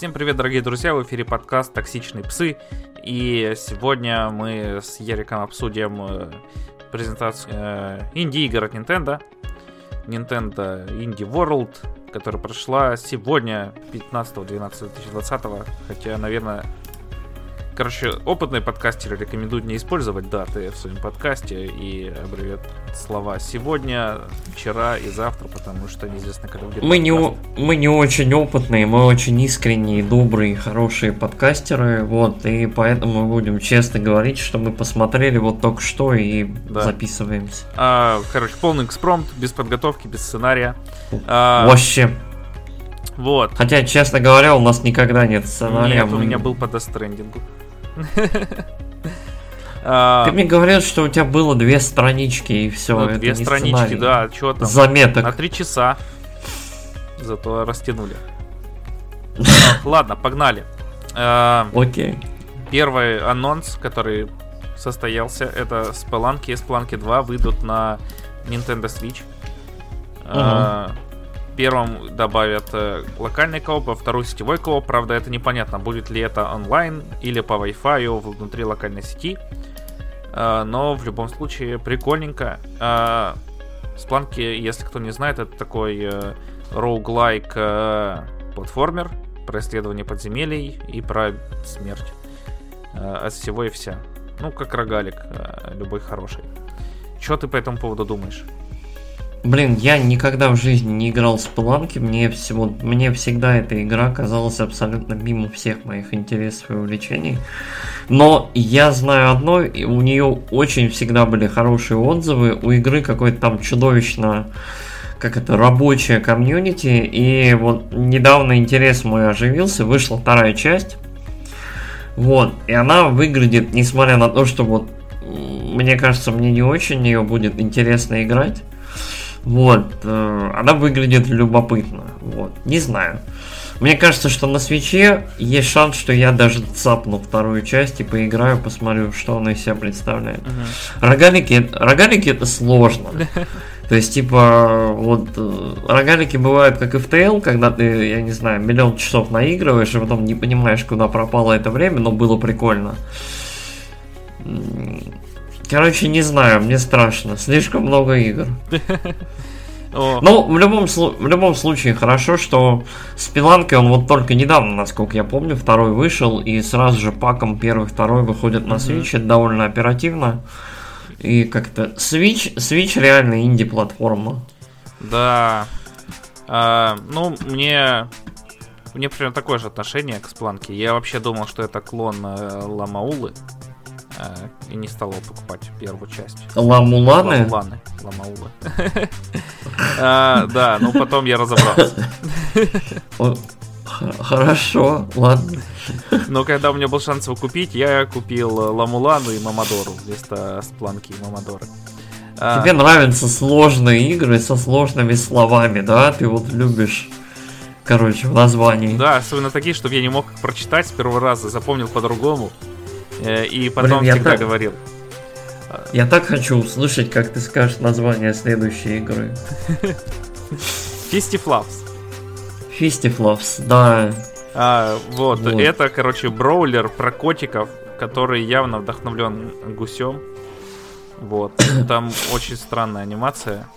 Всем привет, дорогие друзья, в эфире подкаст «Токсичные псы». И сегодня мы с Яриком обсудим э, презентацию э, инди-игр от Nintendo. Nintendo Indie World, которая прошла сегодня, 15.12.2020. Хотя, наверное, Короче, опытные подкастеры рекомендуют не использовать даты в своем подкасте и аббревиат слова сегодня, вчера и завтра, потому что неизвестно, когда будет мы не, мы не очень опытные, мы очень искренние, добрые, хорошие подкастеры, вот, и поэтому мы будем честно говорить, что мы посмотрели вот только что и да. записываемся. А, короче, полный экспромт, без подготовки, без сценария. А, Вообще. Вот. Хотя, честно говоря, у нас никогда нет сценария. Нет, у меня был по. А, Ты мне говорил, что у тебя было две странички и все. Ну, две странички, да, что там? Заметок. На три часа. Зато растянули. Ладно, погнали. А, Окей. Первый анонс, который состоялся, это Спеланки и Спеланки 2 выйдут на Nintendo Switch. Первом добавят э, локальный кооп, во второй сетевой кооп. Правда, это непонятно, будет ли это онлайн или по Wi-Fi внутри локальной сети. Э, но в любом случае прикольненько. Э, Спланки, если кто не знает, это такой э, платформер про исследование подземелий и про смерть. От всего и вся. Ну, как рогалик, любой хороший. Что ты по этому поводу думаешь? Блин, я никогда в жизни не играл с планки, мне, всего, мне всегда эта игра казалась абсолютно мимо всех моих интересов и увлечений. Но я знаю одно, у нее очень всегда были хорошие отзывы, у игры какой-то там чудовищно как это, рабочая комьюнити, и вот недавно интерес мой оживился, вышла вторая часть, вот, и она выглядит, несмотря на то, что вот, мне кажется, мне не очень ее будет интересно играть, вот, э, она выглядит любопытно. Вот, не знаю. Мне кажется, что на свече есть шанс, что я даже цапну вторую часть и поиграю, посмотрю, что она из себя представляет. Uh-huh. Рогалики, рогалики это сложно. То есть, типа, вот, э, рогалики бывают как ТЛ, когда ты, я не знаю, миллион часов наигрываешь, и потом не понимаешь, куда пропало это время, но было прикольно. Короче, не знаю, мне страшно. Слишком много игр. Ну, в любом, в любом случае, хорошо, что с Пиланкой он вот только недавно, насколько я помню, второй вышел, и сразу же паком первый, второй выходит на Switch, это довольно оперативно. И как-то Switch, Switch реально инди-платформа. Да. А, ну, мне мне примерно такое же отношение к Спланке. Я вообще думал, что это клон э, Ламаулы. Э, и не стал его покупать первую часть. Ламуланы? Ламуланы. Ламаулы. А, да, ну потом я разобрался. Хорошо, ладно. Но когда у меня был шанс его купить, я купил Ламулану и Мамадору вместо Спланки и Мамадора. А. Тебе нравятся сложные игры со сложными словами, да? Ты вот любишь короче, в названии. Да, особенно такие, чтобы я не мог прочитать с первого раза, запомнил по-другому. Э, и потом Блин, всегда так... говорил. Я так хочу услышать, как ты скажешь название следующей игры. Fistiflops. Fistiflops, да. А, вот, вот, это, короче, броулер про котиков, который явно вдохновлен гусем. Вот, там очень странная анимация.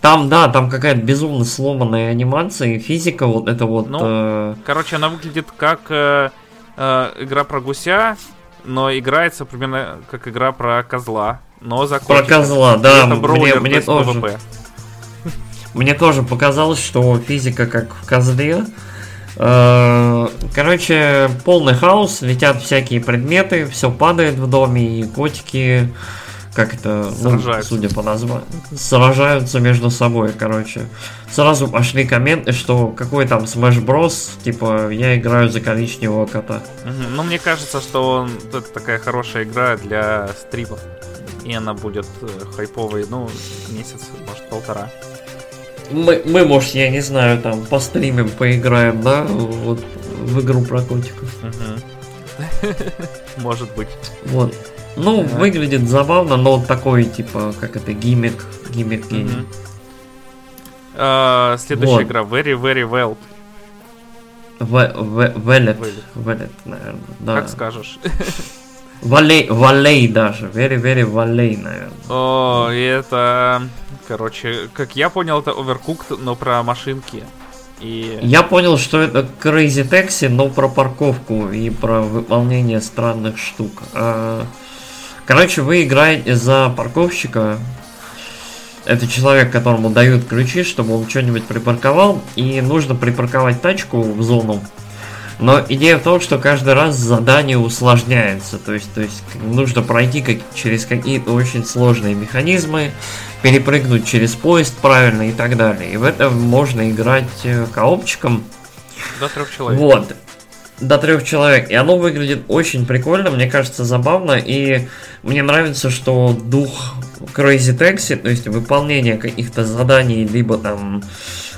Там, да, там какая-то безумно сломанная анимация, и физика вот это вот... Ну, э... короче, она выглядит как э, э, игра про гуся, но играется примерно как игра про козла, но за Про козла, да, броулер, мне, мне тоже. PvP. Мне тоже показалось, что физика как в козле. Э, короче, полный хаос, летят всякие предметы, все падает в доме, и котики как это, ну, судя по названию, сражаются между собой, короче. Сразу пошли комменты, что какой там Smash Bros, типа, я играю за коричневого кота. Угу. Ну, мне кажется, что он, это такая хорошая игра для стримов. И она будет э, хайповой, ну, месяц, может, полтора. Мы, мы, может, я не знаю, там, постримим, поиграем, да, вот, в игру про котиков. Может быть. Вот. Ну, ага. выглядит забавно, но такой, типа, как это, гиммик, гиммик гейм. Угу. Uh, следующая вот. игра Very Very Well. Велет, Велет, наверное. Да. Как скажешь. Валей, валей даже, very, very валей, наверное. О, и это, короче, как я понял, это Overcooked, но про машинки. И... Я понял, что это Crazy Taxi, но про парковку и про выполнение странных штук. А, короче, вы играете за парковщика. Это человек, которому дают ключи, чтобы он что-нибудь припарковал. И нужно припарковать тачку в зону. Но идея в том, что каждый раз задание усложняется. То есть, то есть нужно пройти как, через какие-то очень сложные механизмы, перепрыгнуть через поезд правильно и так далее. И в это можно играть э, коопчиком. До трех человек. Вот. До трех человек. И оно выглядит очень прикольно, мне кажется, забавно. И мне нравится, что дух Crazy Taxi, то есть выполнение каких-то заданий, либо там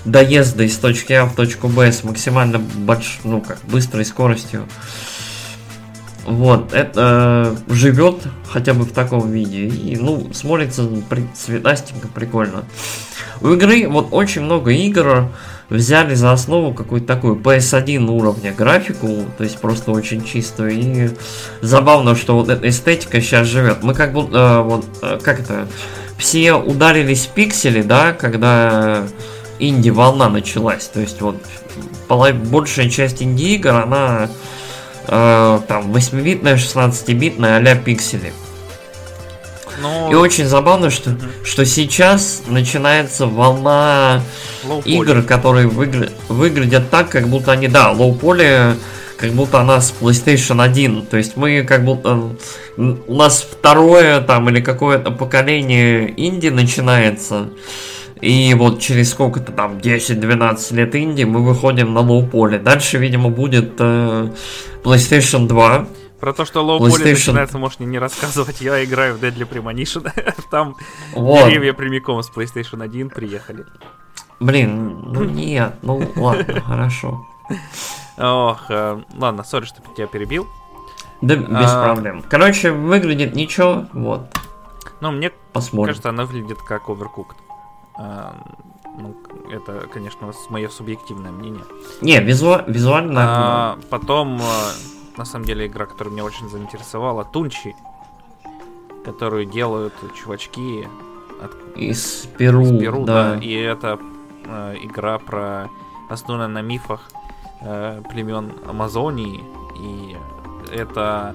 доезда из точки А в точку Б с максимально больш... ну, как, быстрой скоростью. Вот, это э, живет хотя бы в таком виде. И, ну, смотрится при, цветастенько, прикольно. У игры вот очень много игр взяли за основу какую-то такую PS1 уровня графику, то есть просто очень чистую. И забавно, что вот эта эстетика сейчас живет. Мы как будто, э, вот, э, как это, все ударились в пиксели, да, когда инди-волна началась. То есть вот большая часть инди-игр, она э, там 8-битная, 16-битная а-ля пиксели. Но... И очень забавно, что, mm-hmm. что сейчас начинается волна игр, которые выгля... выглядят так, как будто они, да, лоу-поле, как будто она с PlayStation 1. То есть мы как будто... У нас второе там или какое-то поколение инди начинается. И вот через сколько-то там, 10-12 лет инди, мы выходим на low poly. Дальше, видимо, будет э, PlayStation 2. Про то, что low poly PlayStation... начинается, можешь не рассказывать. Я играю в Deadly Premonition. Там вот. деревья прямиком с PlayStation 1 приехали. Блин, ну нет, ну ладно, хорошо. Ох, э, ладно, сори, что тебя перебил. Да, без а... проблем. Короче, выглядит ничего, вот. Ну, мне Посмотрим. кажется, она выглядит как Overcooked. А, ну, это, конечно, мое субъективное мнение. Не, визу... визуально. А, потом, а, на самом деле, игра, которая меня очень заинтересовала, Тунчи, которую делают чувачки от... из Перу. Из Перу, да. да. И это э, игра про основанная на мифах э, племен Амазонии. И это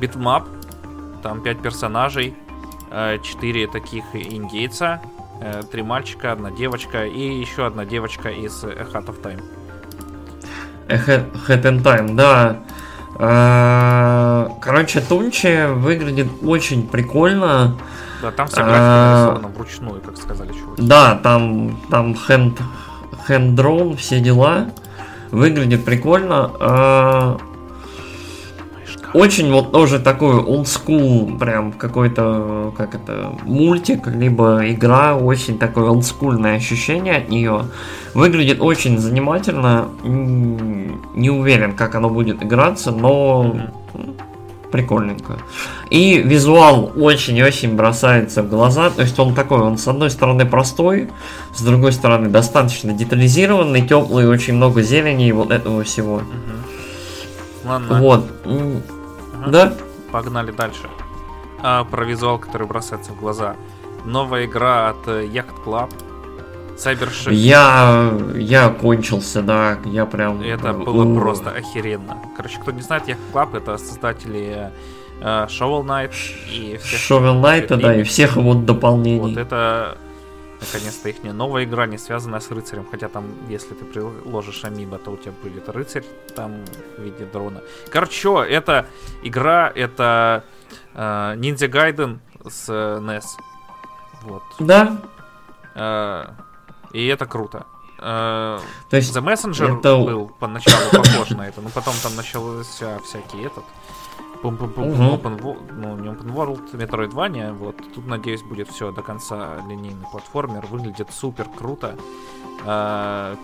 beat 'em up. Там пять персонажей, э, четыре таких индейца, Э, три мальчика, одна девочка и еще одна девочка из Hat of Time. Hat in Time, да. Э, короче, Tunche выглядит очень прикольно. Да, там вся графика э, нарисована вручную, как сказали чуваки. Да, там, там hand drawn, все дела. Выглядит прикольно. Очень вот тоже такой old school, прям какой-то, как это, мультик, либо игра, очень такое олдскульное ощущение от нее. Выглядит очень занимательно, не уверен, как оно будет играться, но прикольненько. И визуал очень-очень бросается в глаза. То есть он такой, он с одной стороны простой, с другой стороны достаточно детализированный, теплый, очень много зелени и вот этого всего. Ладно. Вот. Да? Погнали дальше. А, про визуал, который бросается в глаза. Новая игра от э, Yacht Club. Cyber Я, я кончился, да, я прям... Это было просто охеренно. Короче, кто не знает, Yacht Club это создатели э, Shovel Knight и всех... Shovel Knight, да, и всех его дополнений. Вот это наконец-то их новая игра, не связанная с рыцарем. Хотя там, если ты приложишь амиба, то у тебя будет рыцарь там в виде дрона. Короче, это игра, это э, Ninja Gaiden с э, NES. Вот. Да. Э, и это круто. Э, То есть The Messenger это... был поначалу похож на это, но потом там начался всякий этот Пум -пум -пум угу. Open, ну, не Open World, Metroidvania. Вот. Тут, надеюсь, будет все до конца линейный платформер. Выглядит супер круто.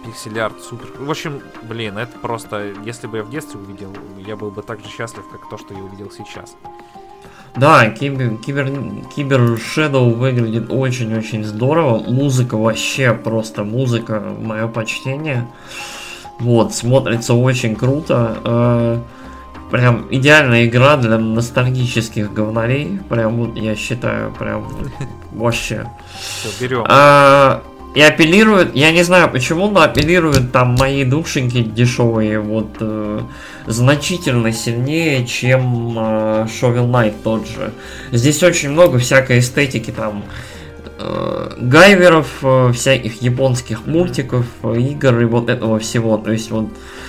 Пиксель-арт супер. В общем, блин, это просто... Если бы я в детстве увидел, я был бы так же счастлив, как то, что я увидел сейчас. Да, Кибер, Кибер, Кибер Shadow выглядит очень-очень здорово. Музыка вообще просто музыка, мое почтение. Вот, смотрится очень круто. Прям идеальная игра для ностальгических говнарей. Прям вот я считаю, прям вообще. Все, берем. А, и апеллирует, я не знаю почему, но апеллируют там мои душеньки дешевые вот э, значительно сильнее, чем э, Shovel Knight тот же. Здесь очень много всякой эстетики там э, гайверов, э, всяких японских мультиков, э, игр и вот этого всего. То есть вот э,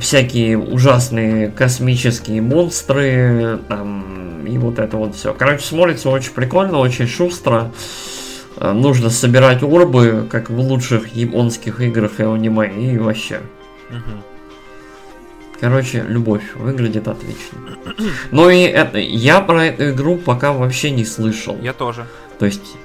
всякие ужасные космические монстры там и вот это вот все. Короче, смотрится очень прикольно, очень шустро. Э, нужно собирать орбы, как в лучших японских играх и аниме, и вообще. Мгм. Короче, любовь выглядит отлично. Ну и это, я про эту игру пока вообще не слышал. Я тоже. То есть,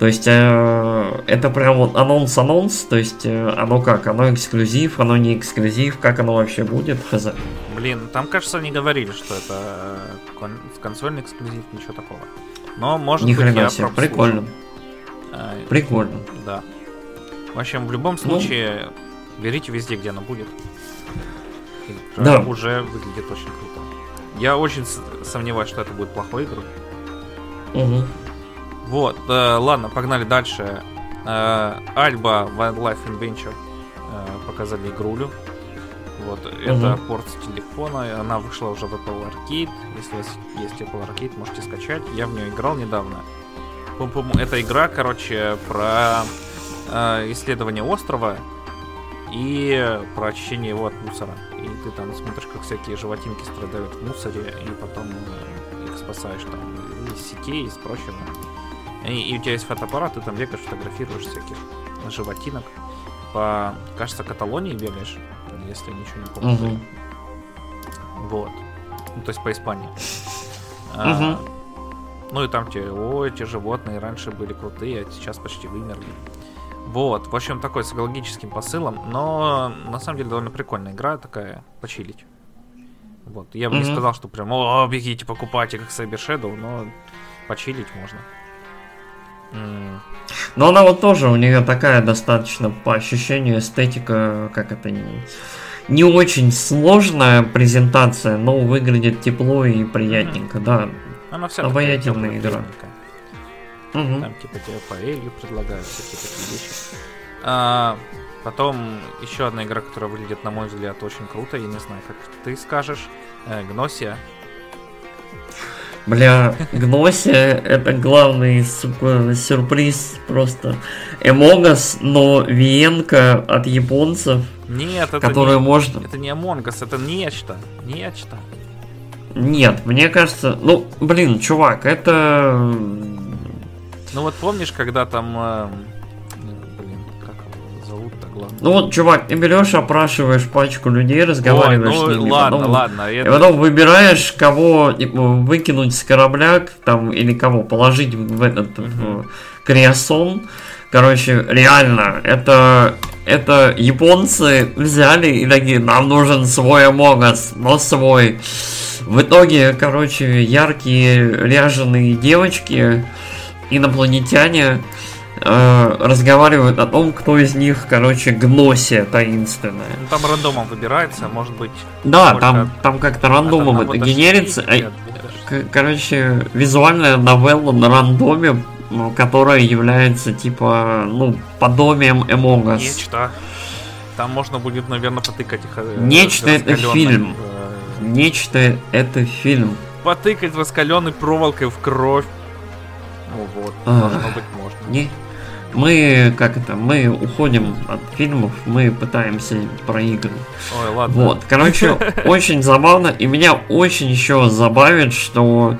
то есть э, это прям вот анонс-анонс, то есть э, оно как, оно эксклюзив, оно не эксклюзив, как оно вообще будет, хз. Блин, там, кажется, они говорили, что это э, кон- консольный эксклюзив, ничего такого. Но, может Ни быть, я себе, прикольно, Э, прикольно. Да. В общем, в любом Ну. случае, берите везде, где оно будет. И Да. Уже выглядит очень круто. Я очень сомневаюсь, что это будет плохой игрой. Мгм. Вот, э, ладно, погнали дальше. Э, Альба Wildlife Adventure э, показали игрулю. Вот, это Мгм. порт с телефона, она вышла уже в Apple Arcade. Если у вас есть Apple Arcade, можете скачать. Я в нее играл недавно. Пум-пум, это игра, короче, про э, исследование острова и про очищение его от мусора. И ты там смотришь, как всякие животинки страдают в мусоре, и потом э, их спасаешь там из сетей, из прочего. И, и у тебя есть фотоаппарат, ты там бегаешь, фотографируешь всяких животинок. По, кажется, Каталонии бегаешь, если ничего не помню. Мгм. Вот. Ну, то есть по Испании. А, Мгм. ну и там те, ой, эти животные раньше были крутые, а сейчас почти вымерли. Вот, в общем, такой с экологическим посылом, но на самом деле довольно прикольная игра такая, почилить. Вот, я бы не Мгм. сказал, что прям, о, бегите, покупайте, как Cyber Shadow, но почилить можно. Но она вот тоже, у нее такая достаточно по ощущению эстетика, как это не, не очень сложная презентация, но выглядит тепло и приятненько, да. Она вся Обаятельная игра. Мгм. Там типа тебе паэлью предлагают, всякие такие вещи. А, потом еще одна игра, которая выглядит, на мой взгляд, очень круто. Я не знаю, как ты скажешь. Э, Гносия. Бля, Гносия это главный, сука, сюрприз просто. Us, но Виенка от японцев, Нет, это которую не, можно... это не Us, это нечто. Нечто. Нет, мне кажется, ну, блин, чувак, это... Ну вот помнишь, когда там... э, зовут-то главное? Ну вот, чувак, ты берешь, опрашиваешь пачку людей, разговариваешь Ой, с ну ними, ладно, потом- ладно. И это- потом выбираешь, кого типа, выкинуть с корабля, там, или кого положить в этот Мгм. в креосон. Короче, реально, это, это японцы взяли и такие, нам нужен свой Among Us, но свой. В итоге, короче, яркие ряженые девочки, инопланетяне, э, разговаривают о том, кто из них, короче, гносия таинственная. Ну, там рандомом выбирается, может быть... Да, Сколько? там, там как-то рандомом это генерится. а- к- Короче, визуальная новелла на рандоме, ну, которая является типа, ну, подобием Among Us. Нечто. Там можно будет, наверное, потыкать их. э, Нечто это фильм. э, Нечто это фильм. Потыкать раскаленной проволокой в кровь. Ну вот, Ах. должно быть можно. Не. Мы, как это, мы уходим от фильмов, мы пытаемся про игры. Ой, ладно. Вот, короче, очень забавно. И меня очень еще забавит, что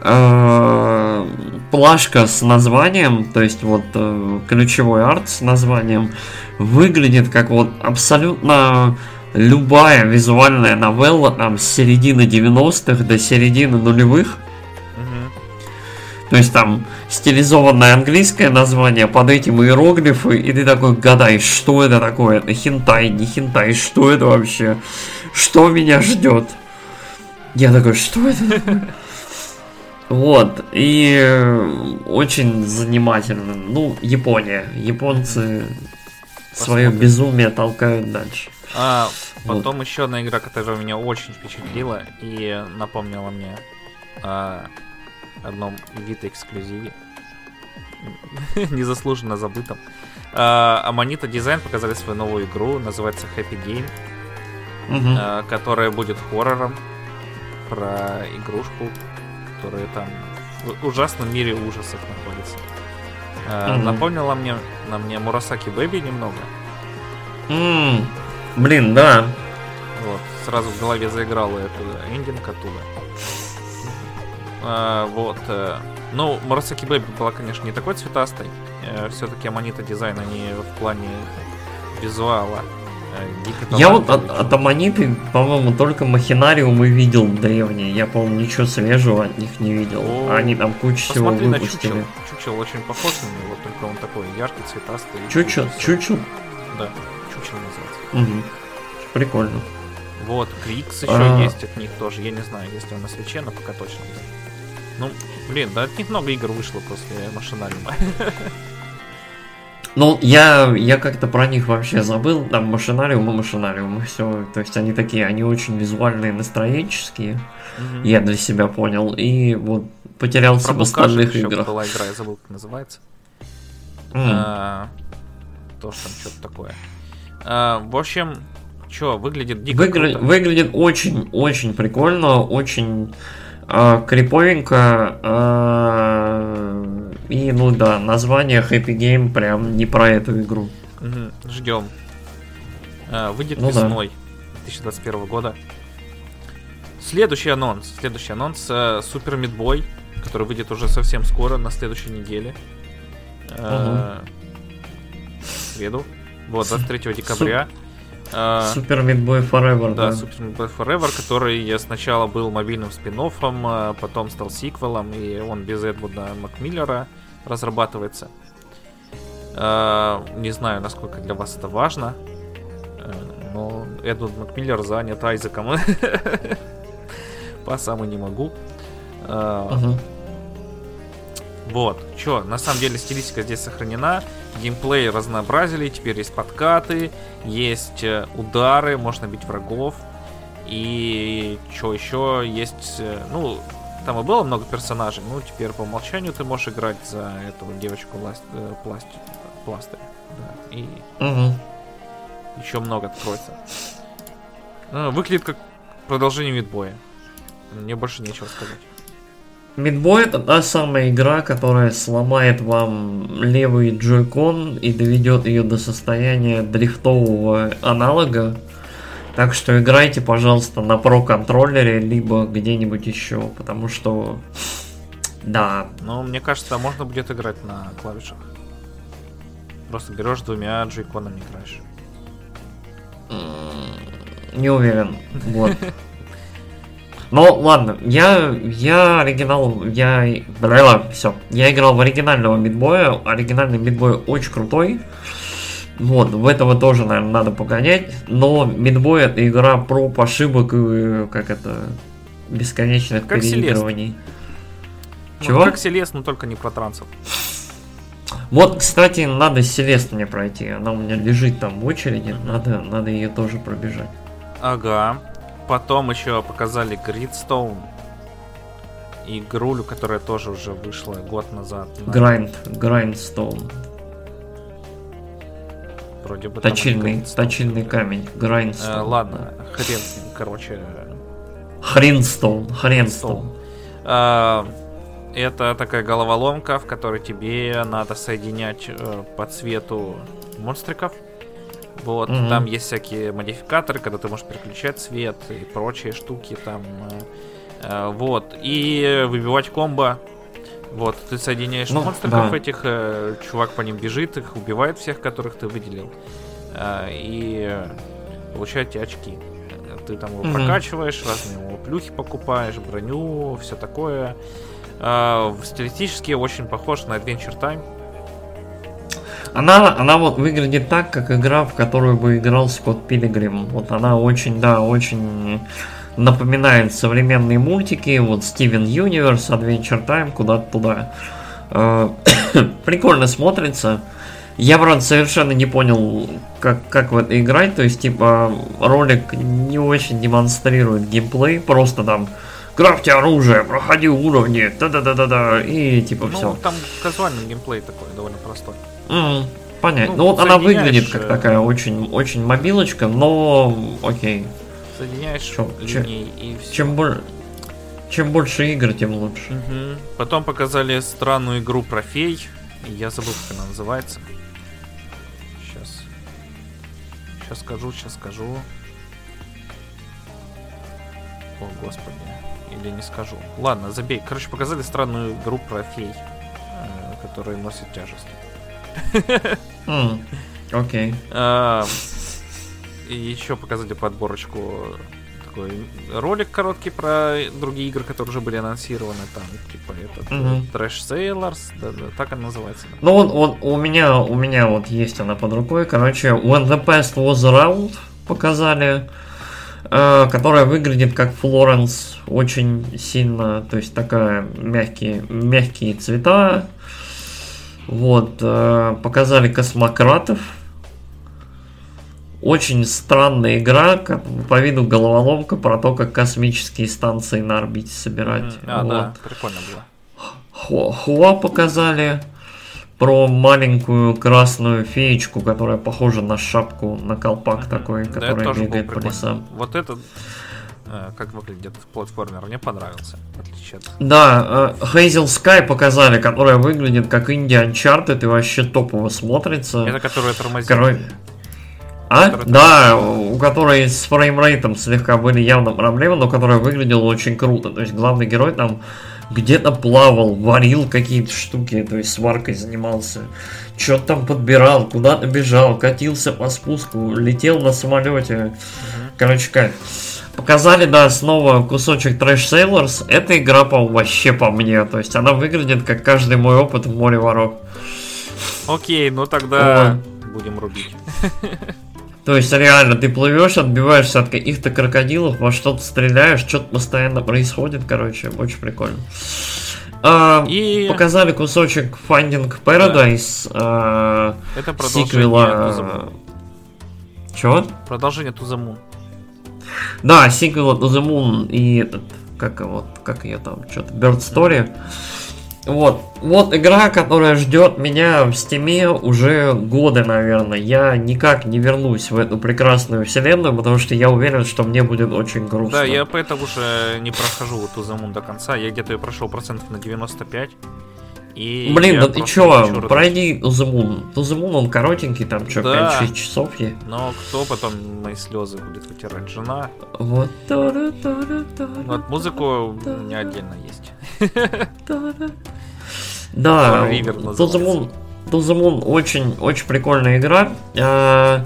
э, плашка с названием, то есть вот э, ключевой арт с названием, выглядит как вот абсолютно любая визуальная новелла там с середины 90-х до середины нулевых. То есть там стилизованное английское название, под этим иероглифы, и ты такой гадаешь, что это такое, это хентай, не хентай, что это вообще, что меня ждет. Я такой, что это? Вот, и очень занимательно. Ну, Япония. Японцы свое безумие толкают дальше. А, потом вот. еще одна игра, которая меня очень впечатлила и напомнила мне о одном вид эксклюзиве. Незаслуженно забытом. А, Аманита Дизайн показали свою новую игру, называется Happy Game, угу. а, которая будет хоррором про игрушку, которая там в ужасном мире ужасов находится. А, угу. Напомнила мне на мне Murasaki Baby немного. Блин, да. Вот, сразу в голове заиграл этот ending оттуда. А, вот. Э, ну, Murasaki Baby была, конечно, не такой цветастой. Э, Все-таки Amanita Design, они в плане визуала э, я вот от, от Аманиты, по-моему, только Махинариум и видел древние. Я, по-моему, ничего свежего от них не видел. О, Они там кучу всего выпустили. На Чучел. Чучел очень похож на него, только он такой яркий, цветастый. Чучел? Чучел? Да, Чучел называется. Угу. Прикольно. Вот, Крикс еще а... есть от них тоже. Я не знаю, если он на свече, но пока точно есть. Ну, блин, да от них много игр вышло после машинариума. Ну, я, я как-то про них вообще забыл. Там машинариум и машинариум, и все. То есть они такие, они очень визуальные, настроенческие. Угу. Я для себя понял. И вот потерялся в остальных играх. была игра, я забыл, как называется. Mm. А, тоже там что-то такое. А, в общем, что, выглядит дико Выгля... круто. Выглядит очень-очень прикольно, очень а, криповенько. А, и, ну да, название Happy Game прям не про эту игру. Угу, ждем. А, выйдет ну, весной да. 2021 года. Следующий анонс. Следующий анонс Супер Мидбой, который выйдет уже совсем скоро, на следующей неделе. Угу. В среду. Вот, 23 декабря. Су- Супер Мидбой Forever, да. Да, Супер Мидбой Forever, который сначала был мобильным спин а потом стал сиквелом, и он без Эдвуда Макмиллера разрабатывается. А, не знаю, насколько для вас это важно, э, но Эдвард Макмиллер занят Айзеком. По самому не могу. Вот, чё, на самом деле стилистика здесь сохранена, геймплей разнообразили, теперь есть подкаты, есть э, удары, можно бить врагов, и что еще есть, э, ну, там и было много персонажей, ну, теперь по умолчанию ты можешь играть за эту девочку пласт, э, пласт, пластырь, да, и угу. еще много откроется. Выглядит как продолжение Мидбоя. Мне больше нечего сказать. Мидбой это та самая игра, которая сломает вам левый джойкон и доведет ее до состояния дрифтового аналога. Так что играйте, пожалуйста, на про контроллере, либо где-нибудь еще, потому что да. Ну, мне кажется, можно будет играть на клавишах. Просто берешь двумя джойконами играешь. Не уверен. Вот. Ну, ладно, я, я оригинал, я, бля, все, я играл в оригинального мидбоя, оригинальный мидбой очень крутой, вот, в этого тоже, наверное, надо погонять, но мидбой это игра про ошибок и, как это, бесконечных как переигрываний. Селест. Чего? Ну, как Селест, но только не про трансов. Вот, кстати, надо Селест мне пройти, она у меня лежит там в очереди, надо, надо ее тоже пробежать. Ага. Потом еще показали Gridstone. Игрулю, которая тоже уже вышла год назад. На... Grind, Grindstone. Вроде бы точильный, точильный камень. Grindstone. Э, ладно, да. хрен с ним, короче. Хренстоун, Хренстоун. Э, это такая головоломка, в которой тебе надо соединять э, по цвету монстриков. Вот, mm-hmm. там есть всякие модификаторы, когда ты можешь переключать цвет и прочие штуки там. Э, э, вот, и выбивать комбо. Вот, ты соединяешь ну, монстриков да. этих, э, чувак по ним бежит, их убивает всех, которых ты выделил. Э, и получаете очки. Ты там его mm-hmm. прокачиваешь, разные его плюхи покупаешь, броню, все такое. Э, стилистически очень похож на Adventure Time. Она, она вот выглядит так, как игра, в которую бы играл Скотт Пилигрим. Вот она очень, да, очень напоминает современные мультики, вот Steven Universe, Adventure Time, куда-то туда. Э, прикольно смотрится. Я, правда, совершенно не понял, как, как в это играть. То есть, типа, ролик не очень демонстрирует геймплей. Просто там крафти оружие, проходи уровни, да-да-да-да-да, и типа Ну, все. там казуальный геймплей такой, довольно простой. Понятно. ну, Ну, вот она выглядит как такая очень, очень мобилочка, но окей. Соединяешь Чё, линии и все. Чем, боль- чем больше игр, тем лучше. Потом показали странную игру про фей. Я забыл, как она называется. Сейчас. Сейчас скажу, сейчас скажу. О, господи. Или не скажу. Ладно, забей. Короче, показали странную игру про фей, э, которые носят тяжесть. Окей. И еще показали подборочку такой ролик короткий про другие игры, которые уже были анонсированы. Там, типа, этот э, Мгм. Trash Sailors, да, да, так она называется. да. Ну вот, вот у меня, у меня вот есть она под рукой. Короче, When the Past Was Around показали, э, которая выглядит как Флоренс очень сильно, то есть такая мягкие, мягкие цвета. Вот, э, показали космократов. Очень странная игра, как по виду головоломка про то, как космические станции на орбите собирать. Мгм. А, Вот. да, прикольно было. Ху- Хуа показали про маленькую красную феечку, которая похожа на шапку, на колпак Мгм. такой, Да, который бегает по лесам. Вот этот, как выглядит платформер, мне понравился, в отличие от... Да, э, Hazel Sky показали, которая выглядит как India Uncharted и вообще топово смотрится. Это которая тормозит. Короче, а? Да, у которой с фреймрейтом слегка были явно проблемы, но которая выглядела очень круто. То есть главный герой там где-то плавал, варил какие-то штуки, то есть сваркой занимался. Что-то там подбирал, куда-то бежал, катился по спуску, летел на самолете. Короче, кайф. Показали, да, снова кусочек Trash Sailors. Эта игра по вообще по мне. То есть она выглядит как каждый мой опыт в море воров. Окей, ну тогда будем рубить. То есть реально, ты плывешь, отбиваешься от каких-то крокодилов, во что-то стреляешь, что-то постоянно происходит, короче, очень прикольно. А, И Показали кусочек Finding Paradise, а, это продолжение сиквела... Чего? Продолжение Moon. Да, сиквела To the Moon и этот, как его, как ее там, что-то, Bird Story. Вот, вот игра, которая ждет меня в стиме уже годы, наверное. Я никак не вернусь в эту прекрасную вселенную, потому что я уверен, что мне будет очень грустно. Да, я поэтому уже не прохожу the Moon до конца. Я где-то ее прошел процентов на 95. И Блин, да ты чё, пройди the Moon. The Moon, он коротенький, там что, Да. 5-6 часов есть. Но кто потом мои слезы будет вытирать? Жена. Вот. Вот музыку у меня отдельно есть. Да, To the Moon, To the Moon очень, очень прикольная игра. А,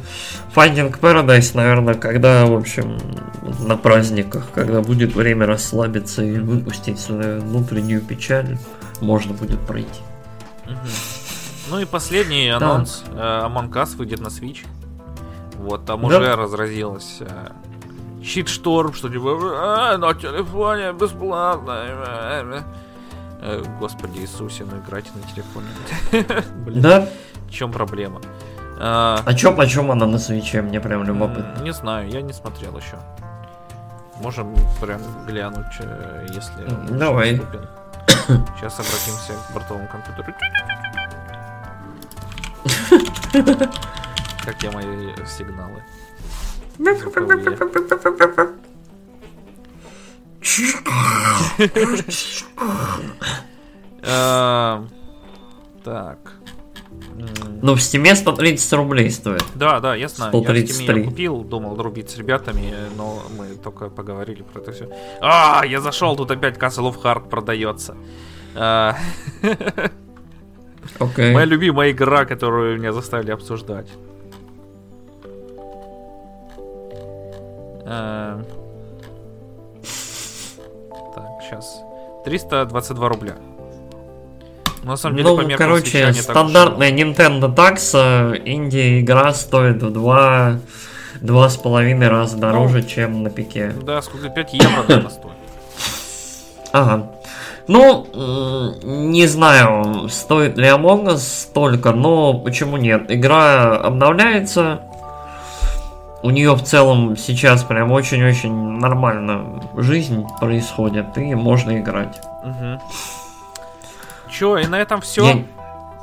Finding Paradise, наверное, когда, в общем, на праздниках, когда будет время расслабиться и выпустить свою внутреннюю печаль, можно будет пройти. Ну и последний анонс. э, Among Us выйдет на Switch. Вот, там уже разразилась э, щитшторм, что типа «А, на телефоне бесплатно. э, э». Э, Господи Иисусе, ну играйте на телефоне. Да? в чем проблема? А, А чё почем она на свече? Мне прям любопытно. Не знаю, я не смотрел еще. Можем прям глянуть, если давай. доступен. Сейчас обратимся к бортовому компьютеру. Как я мои сигналы? А, Так. Ну, в стиме 130 рублей стоит. Да, да, я знаю. Я в Steam 133. купил, думал рубить с ребятами, но мы только поговорили про это все. А, я зашел, тут опять Castle of Heart продается. А, Окей. Моя любимая игра, которую меня заставили обсуждать. Э, Так, сейчас. 322 рубля. Ну, на самом деле, по Ну, меркам короче, не так стандартная Nintendo такса, инди-игра стоит в два, два с половиной раза дороже, чем на пике. Да, сколько? 5 евро, наверное, стоит. Ага. Ну, не знаю, стоит ли Among Us столько, но почему нет? Игра обновляется. У нее в целом сейчас прям очень-очень нормально жизнь происходит, и можно играть. Угу. Че, и на этом все. Я...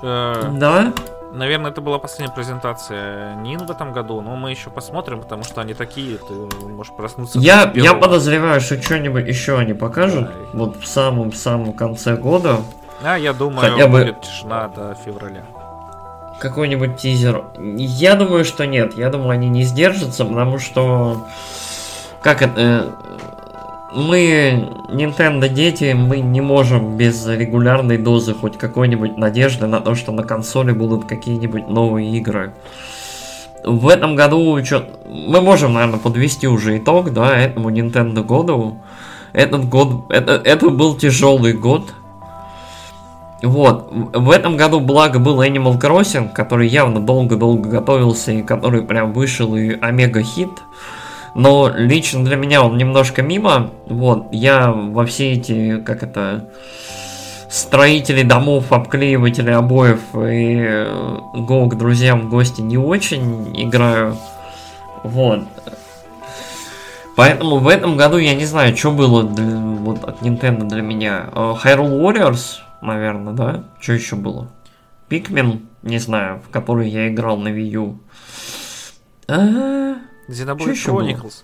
Э, да. Наверное, это была последняя презентация Нин в этом году, но мы еще посмотрим, потому что они такие, ты можешь проснуться. Я, я подозреваю, что что-нибудь еще они покажут, да. вот в самом-самом конце года. А, я думаю, Хотя бы... будет тишина до февраля. Какой-нибудь тизер. Я думаю, что нет. Я думаю, они не сдержатся, потому что... Как это... Мы, Nintendo дети, мы не можем без регулярной дозы хоть какой-нибудь надежды на то, что на консоли будут какие-нибудь новые игры. В этом году чё, мы можем, наверное, подвести уже итог, да, этому Nintendo году. Этот год, это, это был тяжелый год. Вот, в этом году, благо, был Animal Crossing, который явно долго-долго готовился и который прям вышел и омега-хит. Но лично для меня он немножко мимо. Вот, я во все эти, как это, строители домов, обклеиватели обоев и э, го к друзьям в гости не очень играю. Вот. Поэтому в этом году я не знаю, что было для, вот, от Nintendo для меня. Э, Hyrule Warriors, наверное, да? Что еще было? Pikmin, не знаю, в который я играл на Wii U. А-а-а. Xenoblade Chronicles.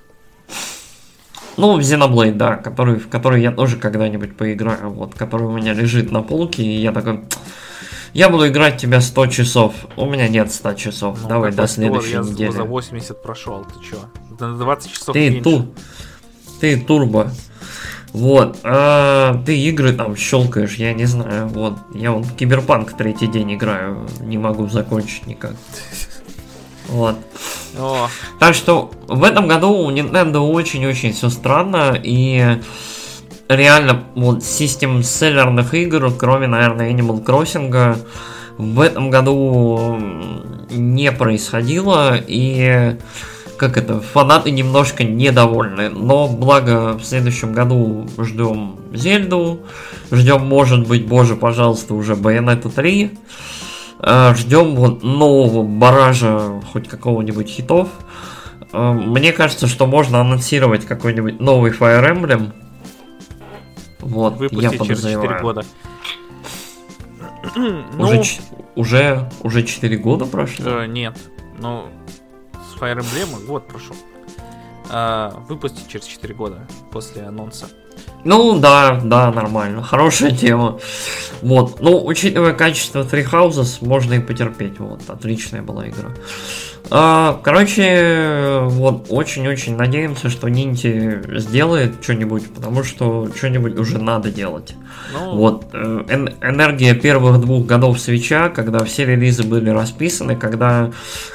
Ну, Xenoblade, да, который, в который я тоже когда-нибудь поиграю, вот, который у меня лежит на полке, и я такой, я буду играть тебя 100 часов. У меня нет 100 часов. Ну, Давай до следующей я недели. Я за 80 прошел, ты чё? На 20 часов ты меньше. Ту... Ты турбо. Вот. А, ты игры там щелкаешь, я не знаю. Вот. Я вот Киберпанк третий день играю. Не могу закончить никак. Вот. О. Так что в этом году у Nintendo очень-очень все странно и реально вот систем селлерных игр, кроме, наверное, Animal Crossing, в этом году не происходило и как это, фанаты немножко недовольны. Но благо в следующем году ждем Зельду, ждем, может быть, боже, пожалуйста, уже Bayonetta 3. Э, Ждем вот нового баража, хоть какого-нибудь хитов. Э, мне кажется, что можно анонсировать какой-нибудь новый Fire Emblem. Вот, Выпустить я подозреваю. через 4 года. Уже, ну, уже, уже 4 года прошло? Э, нет, ну, с Fire Emblem год прошел. А, выпустить через 4 года после анонса. Ну да, да, нормально. Хорошая тема. Вот. Ну, учитывая качество Three Houses, можно и потерпеть. Вот, отличная была игра. А, короче, вот, очень-очень надеемся, что Нинти сделает что-нибудь, потому что что-нибудь уже надо делать. Ну... Вот, э, энергия первых двух годов свеча, когда все релизы были расписаны, когда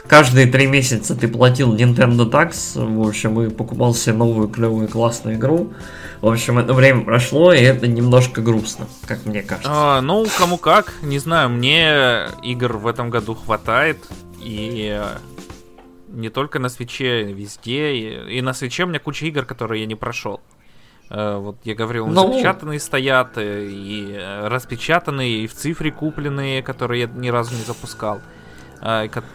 каждые три месяца ты платил Nintendo Tax, в общем, и покупал себе новую клевую классную игру. В общем, это время прошло, и это немножко грустно, как мне кажется. А, ну, кому как, не знаю, мне игр в этом году хватает, и не только на свече, везде. И, и на свече у меня куча игр, которые я не прошел. Э, вот я говорил, Но... Ну. запечатанные стоят, э, и э, распечатанные, и в цифре купленные, которые я ни разу не запускал.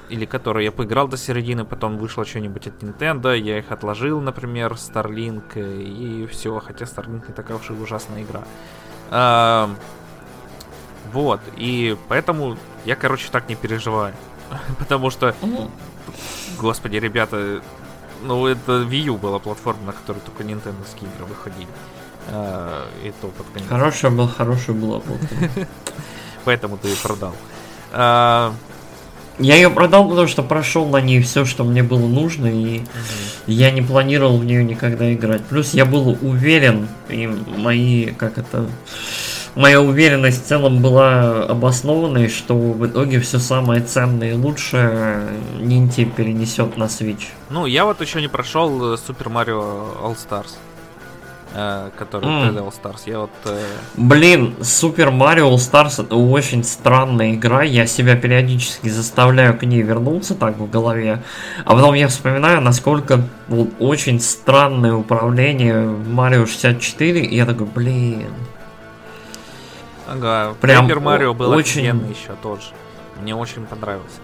Или которые я поиграл до середины, потом вышло что-нибудь от Nintendo, я их отложил, например, Starlink, и все, хотя Starlink не такая уж и ужасная игра. Вот, и поэтому я, короче, так не переживаю. Потому что Господи, ребята, ну это Wii U была платформа, на которой только Nintendo игры выходили. А, и то под конец. Хорошая была, хорошая была платформа. Поэтому ты ее продал. Я ее продал, потому что прошел на ней все, что мне было нужно, и угу. я не планировал в нее никогда играть. Плюс я был уверен, и мои, как это, моя уверенность в целом была обоснованной, что в итоге все самое ценное и лучшее Нинти перенесет на Switch. Ну, я вот еще не прошел Super Mario All Stars. Э, который mm. All Stars. Я вот. Э... Блин, Super Mario All Stars это очень странная игра. Я себя периодически заставляю к ней вернуться так в голове. А потом я вспоминаю, насколько вот, очень странное управление в Mario 64. И я такой, блин. Ага, Прям Paper Mario был очень- еще тот же. Мне очень понравился.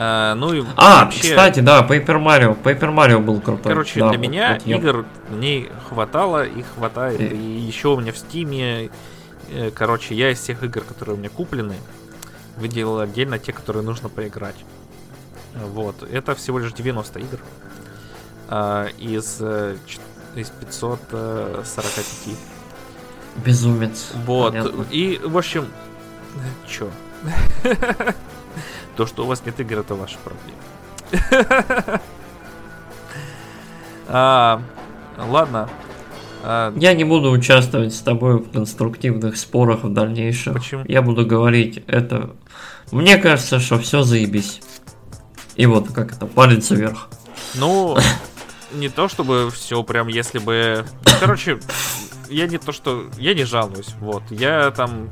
А, ну и А, вообще, кстати, да, Paper Mario. Paper Mario был крутой. короче, Да, для меня вот я- игр мне хватало и хватает. И- И еще у меня в Стиме, э, короче, я из всех игр, которые у меня куплены, выделил отдельно те, которые нужно поиграть. Вот, это всего лишь 90 игр а, из, э, из 545. Безумец. Вот. Понятно. И, в общем, чё? То, что у вас нет игр, это ваша проблема. А, Ладно. А, Я не буду участвовать с тобой в конструктивных спорах в дальнейшем. Почему? Я буду говорить это. Мне кажется, что все заебись. И вот как это, палец вверх. Ну, не то чтобы все прям, если бы... Короче, я не то что... Я не жалуюсь, вот. Я там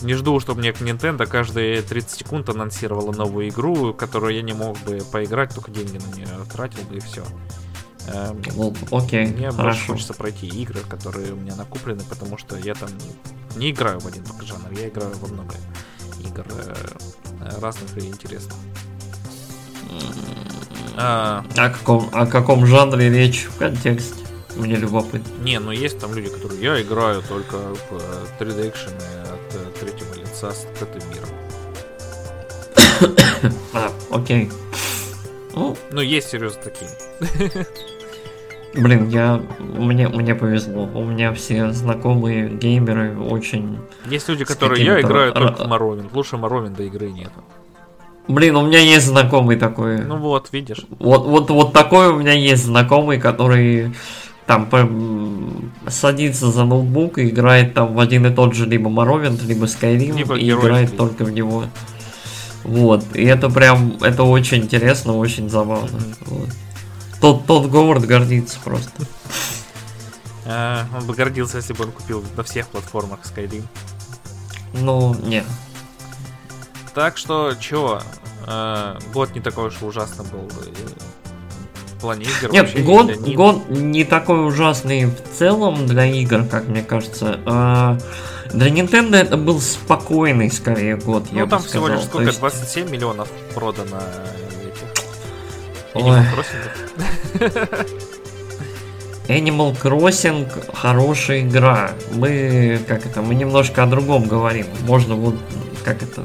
не жду, чтобы мне Nintendo каждые 30 секунд анонсировала новую игру, которую я не мог бы поиграть, только деньги на нее тратил бы и все. Ну, окей, Мне больше хорошо. хочется пройти игры, которые у меня накуплены, потому что я там не играю в один только жанр, я играю во много игр э, разных и интересных. А, О каком, о каком жанре речь в контексте? Мне любопытно. не, ну есть там люди, которые я играю только в э, 3D экшены от э, третьего лица с открытым миром. А, окей. Ну, Ну, есть серьезно такие. блин, я мне мне повезло. У меня все знакомые геймеры очень. Есть люди, которые я играю ра- только в Morrowind. Лучше Morrowind игры нет. Блин, у меня есть знакомый такой. Ну вот, видишь. Вот, вот, вот такой у меня есть знакомый, который там садится за ноутбук и играет там в один и тот же либо Morrowind, либо Skyrim Либо и играет Крик. только в него. Вот, и это прям, это очень интересно, очень забавно. Вот. Тот, тот Говард гордится просто. Э, Он бы гордился, если бы он купил на всех платформах Skyrim. Ну, не. Так что, чё, э, год не такой уж ужасно был в плане игр. Нет, год, них. год не такой ужасный в целом для игр, как мне кажется. А, для Nintendo это был спокойный, скорее, год, я Ну бы там всего лишь. То сколько, есть- 27 миллионов продано этих. Animal Crossing. Animal Crossing хорошая игра. Мы, как это, мы немножко о другом говорим. Можно вот, как это...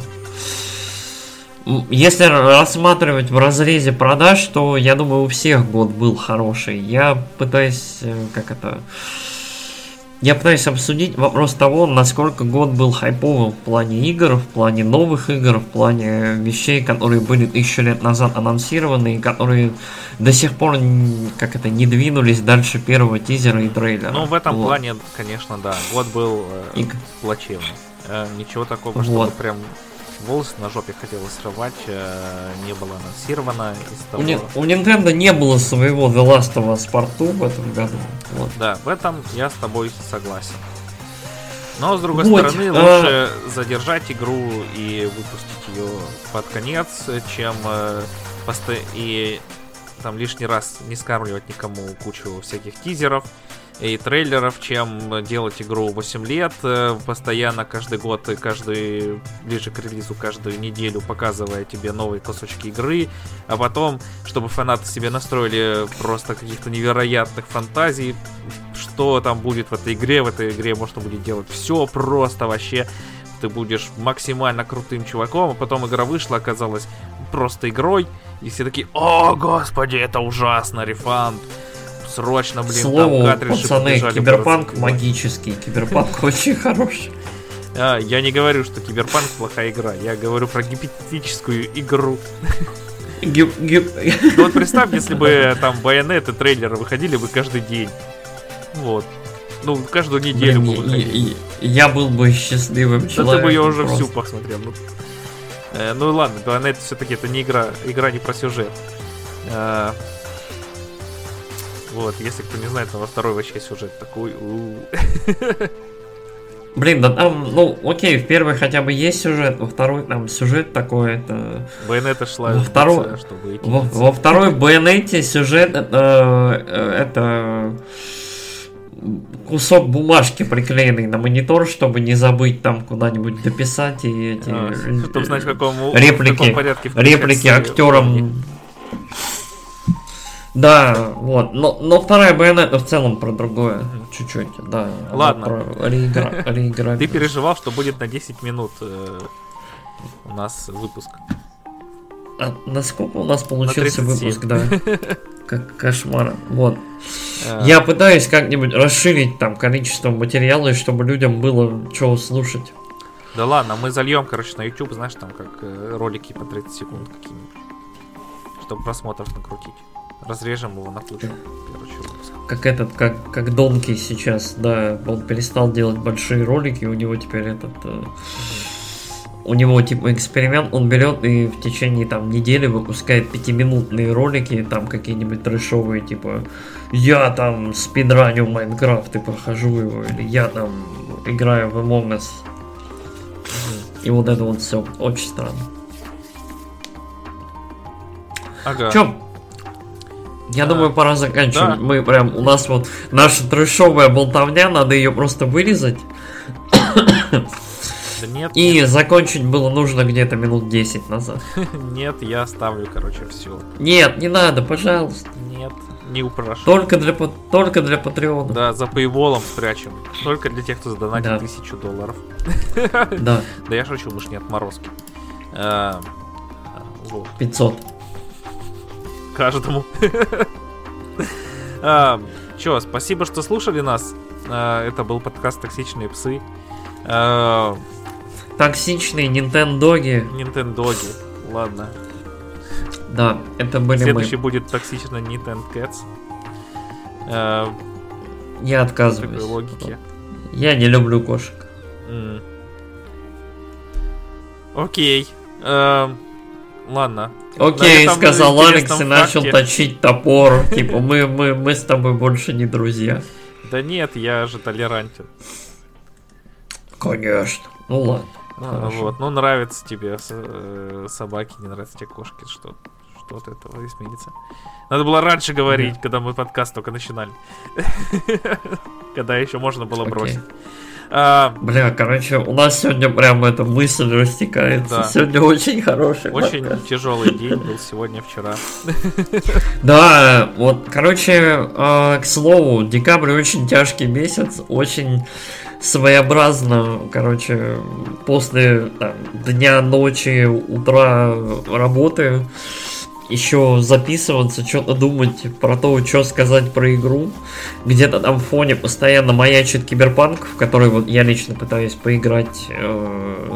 Если рассматривать в разрезе продаж, то я думаю у всех год был хороший. Я пытаюсь, э, как это... Я пытаюсь обсудить вопрос того, насколько год был хайповым в плане игр, в плане новых игр, в плане вещей, которые были тысячу лет назад анонсированы и которые до сих пор как это не двинулись дальше первого тизера и трейлера. Ну, в этом Вот. плане, конечно, да. Год был э, И плачевный. Э, ничего такого, Вот. чтобы прям волосы на жопе хотелось срывать, э, не было анонсировано из У, того. Ни- у Nintendo не было своего The Last of Us 2 в этом году. Вот. Да, в этом я с тобой согласен. Но с другой Вот, стороны, а- лучше задержать игру и выпустить ее под конец, чем э, посто- и там лишний раз не скармливать никому кучу всяких тизеров и трейлеров, чем делать игру 8 лет, э, постоянно каждый год и каждый ближе к релизу каждую неделю показывая тебе новые кусочки игры, а потом, чтобы фанаты себе настроили просто каких-то невероятных фантазий, что там будет в этой игре, в этой игре можно будет делать все просто вообще. Ты будешь максимально крутым чуваком, а потом игра вышла, оказалась просто игрой, и все такие, о, господи, это ужасно, рефанд. Срочно, блин, слову, там картриджи пацаны, Киберпанк просто. магический, Киберпанк очень хороший. А, я не говорю, что Киберпанк плохая игра, я говорю про гипотетическую игру. Гип- гип- Ну вот представь, если бы там байонеты, трейлеры выходили бы каждый день. Вот. Ну, каждую неделю Блин, бы выходили. Я был бы счастливым Да ты человеком. бы ее уже просто. всю посмотрел. Ну, Э, ну ладно, Bayonetta все-таки это не игра, игра не про сюжет. Э, вот, если кто не знает, то во второй вообще сюжет такой. Блин, да там, ну, окей, в первой хотя бы есть сюжет, во второй там сюжет такой, это... Bayonetta шла Во второй- лица, чтобы. Во, во второй Байонете сюжет это, э, это кусок бумажки приклеенный на монитор, чтобы не забыть там куда-нибудь дописать и эти А, Чтобы знать, в каком, в реплики, каком порядке реплики актерам. Да, вот. Но, но вторая Байонета в целом про другое. Чуть-чуть, да. Ладно. Про реигра- Ты реиграбельность. переживал, что будет на 10 минут э, у нас выпуск. А насколько у нас получился 37. выпуск, да? Как кошмар. Вот. Э, Я пытаюсь как-нибудь расширить там количество материала, чтобы людям было что слушать. Да ладно, мы зальем, короче, на YouTube, знаешь, там как э, ролики по 30 секунд какие-нибудь. Чтобы просмотров накрутить. Разрежем его на кучу. Как этот, как, как Донки сейчас, да, он перестал делать большие ролики, у него теперь этот... э, у него типа эксперимент, он берет и в течение там недели выпускает пятиминутные ролики, там какие-нибудь трэшовые, типа я там спидраню Майнкрафт и прохожу его, или я там играю в Among Us. И вот это вот все очень странно. Ага. Чё? Я А, думаю, пора заканчивать. да. Мы прям, у нас вот наша трэшовая болтовня, надо ее просто вырезать. Да нет, И закончить было нужно где-то минут 10 назад. нет, я оставлю, короче, все. Нет, не надо, пожалуйста. Нет, не упрошу. Только для, только для патреона. Да, за пейволом спрячем. Только для тех, кто задонатит Да. тысячу долларов. Да, Да я шучу, мы ж не отморозки. Э, Вот. 500. Каждому. А, Чё, спасибо, что слушали нас. А, Это был подкаст «Токсичные псы». А, Токсичные Нинтендоги. Нинтендоги. Ладно. Да, это были Следующий мы. будет токсично Nintendo Cats. Я отказываюсь. такой логике. Я не люблю кошек. Окей. А, Ладно. Окей, сказал Алекс и начал факте- точить топор. Типа, мы, мы, мы с тобой больше не друзья. Да нет, я же толерантен. Конечно. Ну ладно. А. Вот, ну нравятся тебе э, собаки, не нравятся тебе кошки, что, что от этого изменится. Надо было раньше говорить, когда мы подкаст только начинали. Когда еще можно было бросить. А, Бля, короче, у нас сегодня прям эта мысль растекается. Да. Сегодня очень хороший Очень подкаст. тяжелый день был сегодня, вчера. Да, вот, короче, э, к слову, декабрь очень тяжкий месяц, очень своеобразно, короче, после там, дня, ночи, утра работы еще записываться, что-то думать про то, что сказать про игру. Где-то там в фоне постоянно маячит киберпанк, в который вот я лично пытаюсь поиграть э,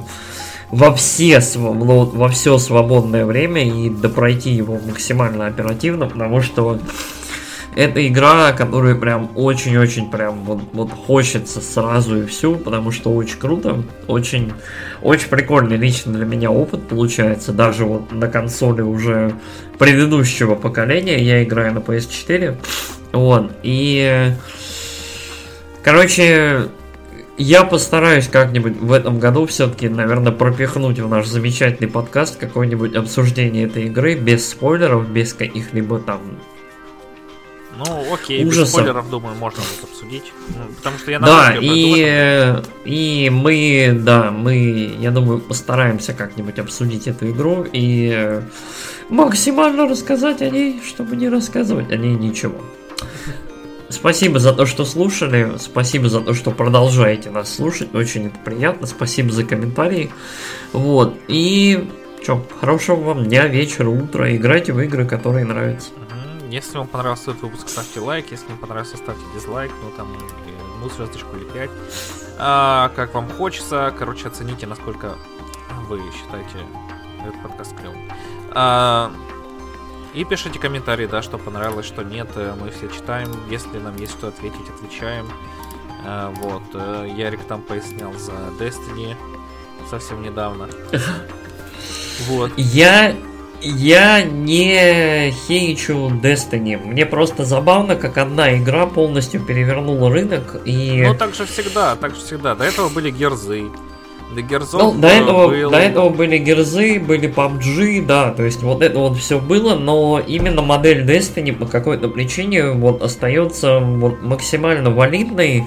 во все ну, во все свободное время и допройти его максимально оперативно, потому что это игра, которую прям очень-очень прям вот, вот хочется сразу и всю, потому что очень круто, очень, очень прикольный лично для меня опыт получается, даже вот на консоли уже предыдущего поколения, я играю на PS4, вот, и короче, я постараюсь как-нибудь в этом году все-таки, наверное, пропихнуть в наш замечательный подкаст какое-нибудь обсуждение этой игры без спойлеров, без каких-либо там Ну, окей, без Ужасов. спойлеров, думаю, можно будет обсудить. Ну, потому что я Да, и, и мы, да, мы, я думаю, постараемся как-нибудь обсудить эту игру и максимально рассказать о ней, чтобы не рассказывать о ней ничего. Спасибо за то, что слушали, спасибо за то, что продолжаете нас слушать, очень это приятно, спасибо за комментарии. Вот, и что, хорошего вам дня, вечера, утра, играйте в игры, которые нравятся. Если вам понравился этот выпуск, ставьте лайк. Если не понравился, ставьте дизлайк. Ну, там, одну звездочку или пять. А, как вам хочется. Короче, оцените, насколько вы считаете этот подкаст клевым. А, и пишите комментарии, да, что понравилось, что нет. Э, Мы все читаем. Если нам есть что ответить, отвечаем. А, вот. э, Ярик там пояснял за Destiny совсем недавно. Вот. Я я не хейчу Destiny. Мне просто забавно, как одна игра полностью перевернула рынок и Ну, так же всегда, так же всегда. До этого были герзы. До Герзов Ну, до этого, был... до этого были Герзы, были PUBG, да, то есть вот это вот все было, но именно модель Destiny по какой-то причине вот остается вот максимально валидной,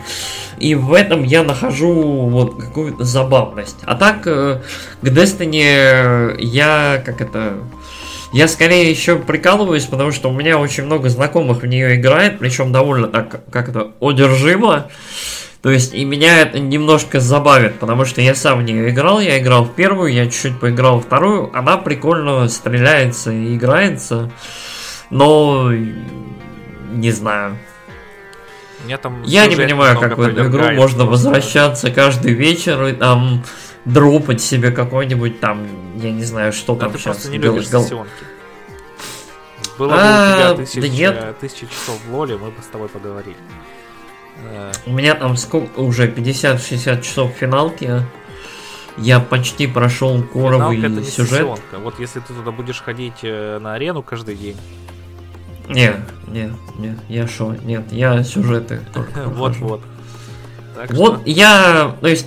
и в этом я нахожу вот какую-то забавность. А так, э, к Destiny я, как это, я скорее еще прикалываюсь, потому что у меня очень много знакомых в нее играет, причем довольно так как-то одержимо. То есть и меня это немножко забавит, потому что я сам в нее играл, я играл в первую, я чуть-чуть поиграл в вторую, она прикольно стреляется и играется, но не знаю. Там Я не понимаю, как в эту игру можно возвращаться каждый вечер и там дропать себе какой-нибудь там, я не знаю, что Да там ты сейчас. просто не любишь гол- сессионки. Было бы у А, тебя да тысяча, нет. тысяча часов в лоле, мы бы с тобой поговорили. Э, У меня там сколько уже 50-60 часов финалки. Я почти прошел коровый финалка сюжет. сессионка. Вот если ты туда будешь ходить э, на арену каждый день, Не, не, не, я шо, нет, я сюжеты. только. Так Вот что, я, то есть,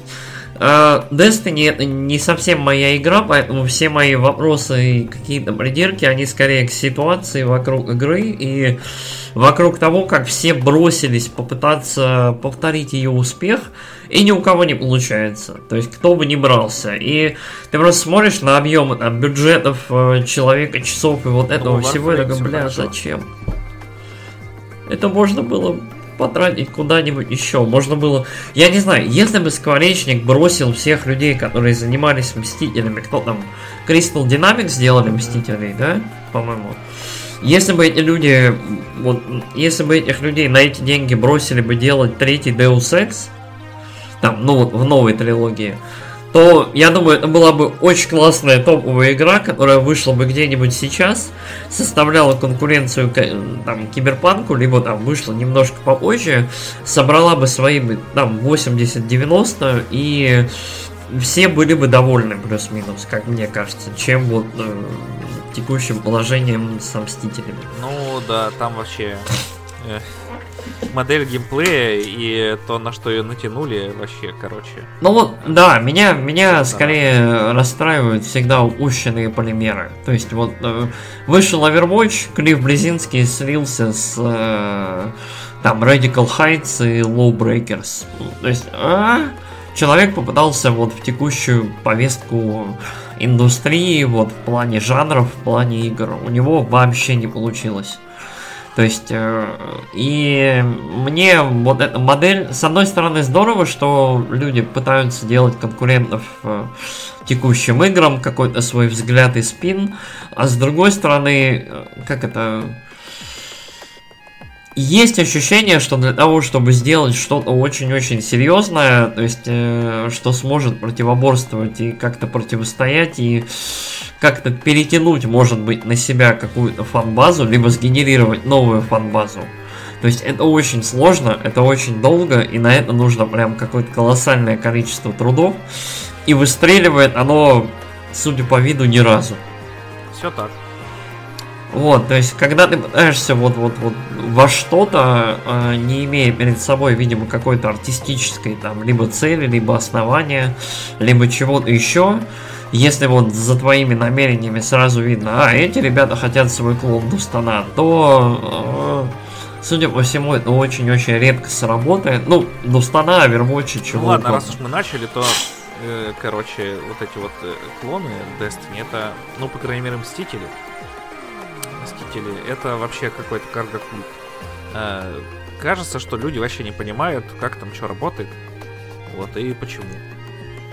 Destiny это не совсем моя игра, поэтому все мои вопросы и какие-то придирки, они скорее к ситуации вокруг игры и вокруг того, как все бросились попытаться повторить ее успех, и ни у кого не получается. То есть, кто бы ни брался. И ты просто смотришь на объемы там, бюджетов э, человека, часов и вот этого в всего, и такой, бля, зачем? Это можно было потратить куда-нибудь еще. Можно было... Я не знаю, если бы Скворечник бросил всех людей, которые занимались Мстителями, кто там... Crystal Dynamics сделали Мстителей, да? По-моему. Если бы эти люди... Вот, если бы этих людей на эти деньги бросили бы делать третий Deus Ex, там, ну вот в новой трилогии, то я думаю, это была бы очень классная топовая игра, которая вышла бы где-нибудь сейчас, составляла конкуренцию там, киберпанку, либо там вышла немножко попозже, собрала бы свои там 80-90 и все были бы довольны плюс-минус, как мне кажется, чем вот э, текущим положением с Мстителями. ну да, там вообще э, модель геймплея и то, на что ее натянули, вообще, короче. Ну вот, да, меня, меня скорее расстраивают всегда упущенные полимеры. То есть вот э, вышел Overwatch, Клифф Близинский слился с э, там Radical Heights и Lawbreakers. То есть а, человек попытался вот в текущую повестку индустрии, вот в плане жанров, в плане игр. У него вообще не получилось. То есть, э, и мне вот эта модель, с одной стороны, здорово, что люди пытаются делать конкурентов э, текущим играм, какой-то свой взгляд и спин, а с другой стороны, э, как это... Есть ощущение, что для того, чтобы сделать что-то очень-очень серьезное, то есть, что сможет противоборствовать и как-то противостоять, и как-то перетянуть, может быть, на себя какую-то фан-базу, либо сгенерировать новую фан-базу. То есть это очень сложно, это очень долго, и на это нужно прям какое-то колоссальное количество трудов. И выстреливает оно, судя по виду, ни разу. Все так. Вот, то есть, когда ты пытаешься вот, вот, вот во что-то, э, не имея перед собой, видимо, какой-то артистической там либо цели, либо основания, либо чего-то еще, если вот за твоими намерениями сразу видно, а, эти ребята хотят свой клон Дустана, то, э, судя по всему, это очень-очень редко сработает. Ну, Дустана, Overwatch, чего Ну ладно, угодно. раз уж мы начали, то, э, короче, вот эти вот э, клоны Destiny, это, ну, по крайней мере, Мстители. Мстители, это вообще какой-то карго-клуб. Э, кажется, что люди вообще не понимают, как там что работает. Вот, и почему.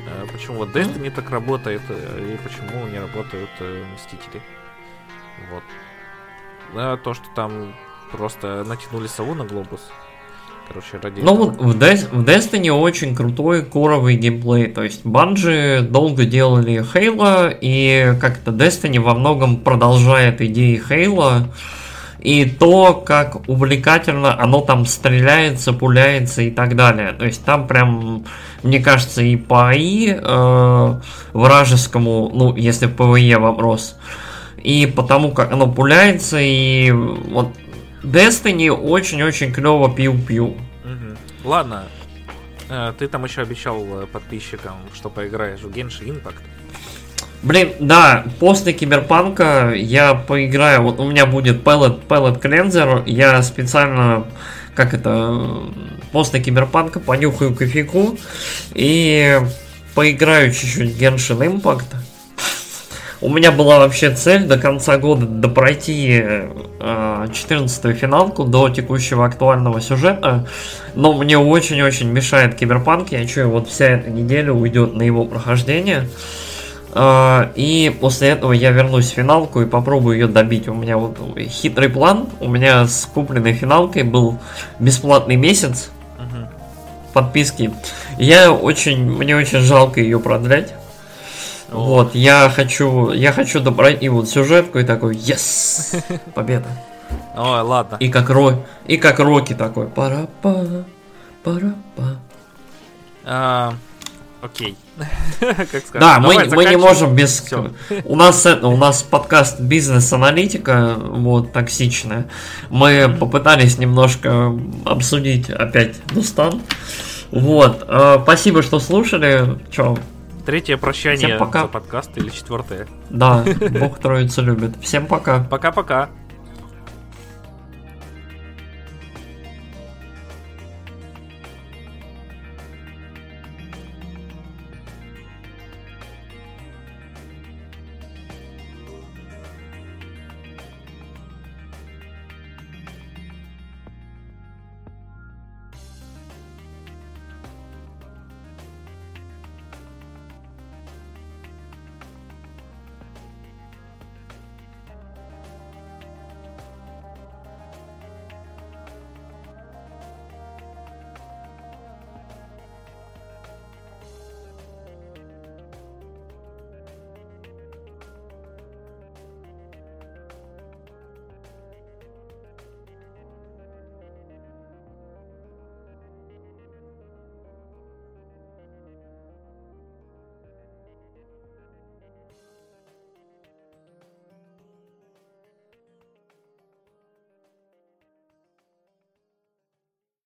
Э, почему вот Destiny так работает, э, и почему не работают э, Мстители. Вот. Да, то, что там просто натянули сову на глобус. Короче, ради Ну вот в, Des- в Destiny очень крутой core овый геймплей. То есть Bungie долго делали Halo, и как-то Destiny во многом продолжает идеи Halo. И то, как увлекательно оно там стреляется, пуляется и так далее. То есть там прям, мне кажется, и по AI э, вражескому, ну, если PvE вопрос, и потому как оно пуляется, и вот Destiny очень-очень клево. Мгм. Ладно. Э, ты там еще обещал э, подписчикам, что поиграешь в Genshin Impact. Блин, да, после Киберпанка я поиграю, вот у меня будет Pellet, Pellet Cleanser, я специально, как это, после Киберпанка понюхаю кофейку и поиграю чуть-чуть Genshin Impact. У меня была вообще цель до конца года допройти э, 14 финалку до текущего актуального сюжета, но мне очень-очень мешает Киберпанк, я чую, вот вся эта неделя уйдет на его прохождение. Э, и после этого я вернусь в финалку и попробую ее добить. У меня вот хитрый план. У меня с купленной финалкой был бесплатный месяц Мгм. подписки. Я очень, мне очень жалко ее продлять. О. Вот, я хочу, я хочу добрать вот сюжетку и такой, yes, победа. Ой, ладно. И как Ро, и как Рокки такой, пара па, пара па. Окей. Как сказать? Да, мы, Давай мы не можем без... Всё. У нас это, у нас подкаст бизнес-аналитика, вот, токсичная. Мы попытались немножко обсудить опять Дустан. Вот, э, спасибо, что слушали. Че, Третье прощание Всем пока. за подкаст или четвертое. да, Бог Троицу любит. Всем пока. Пока-пока.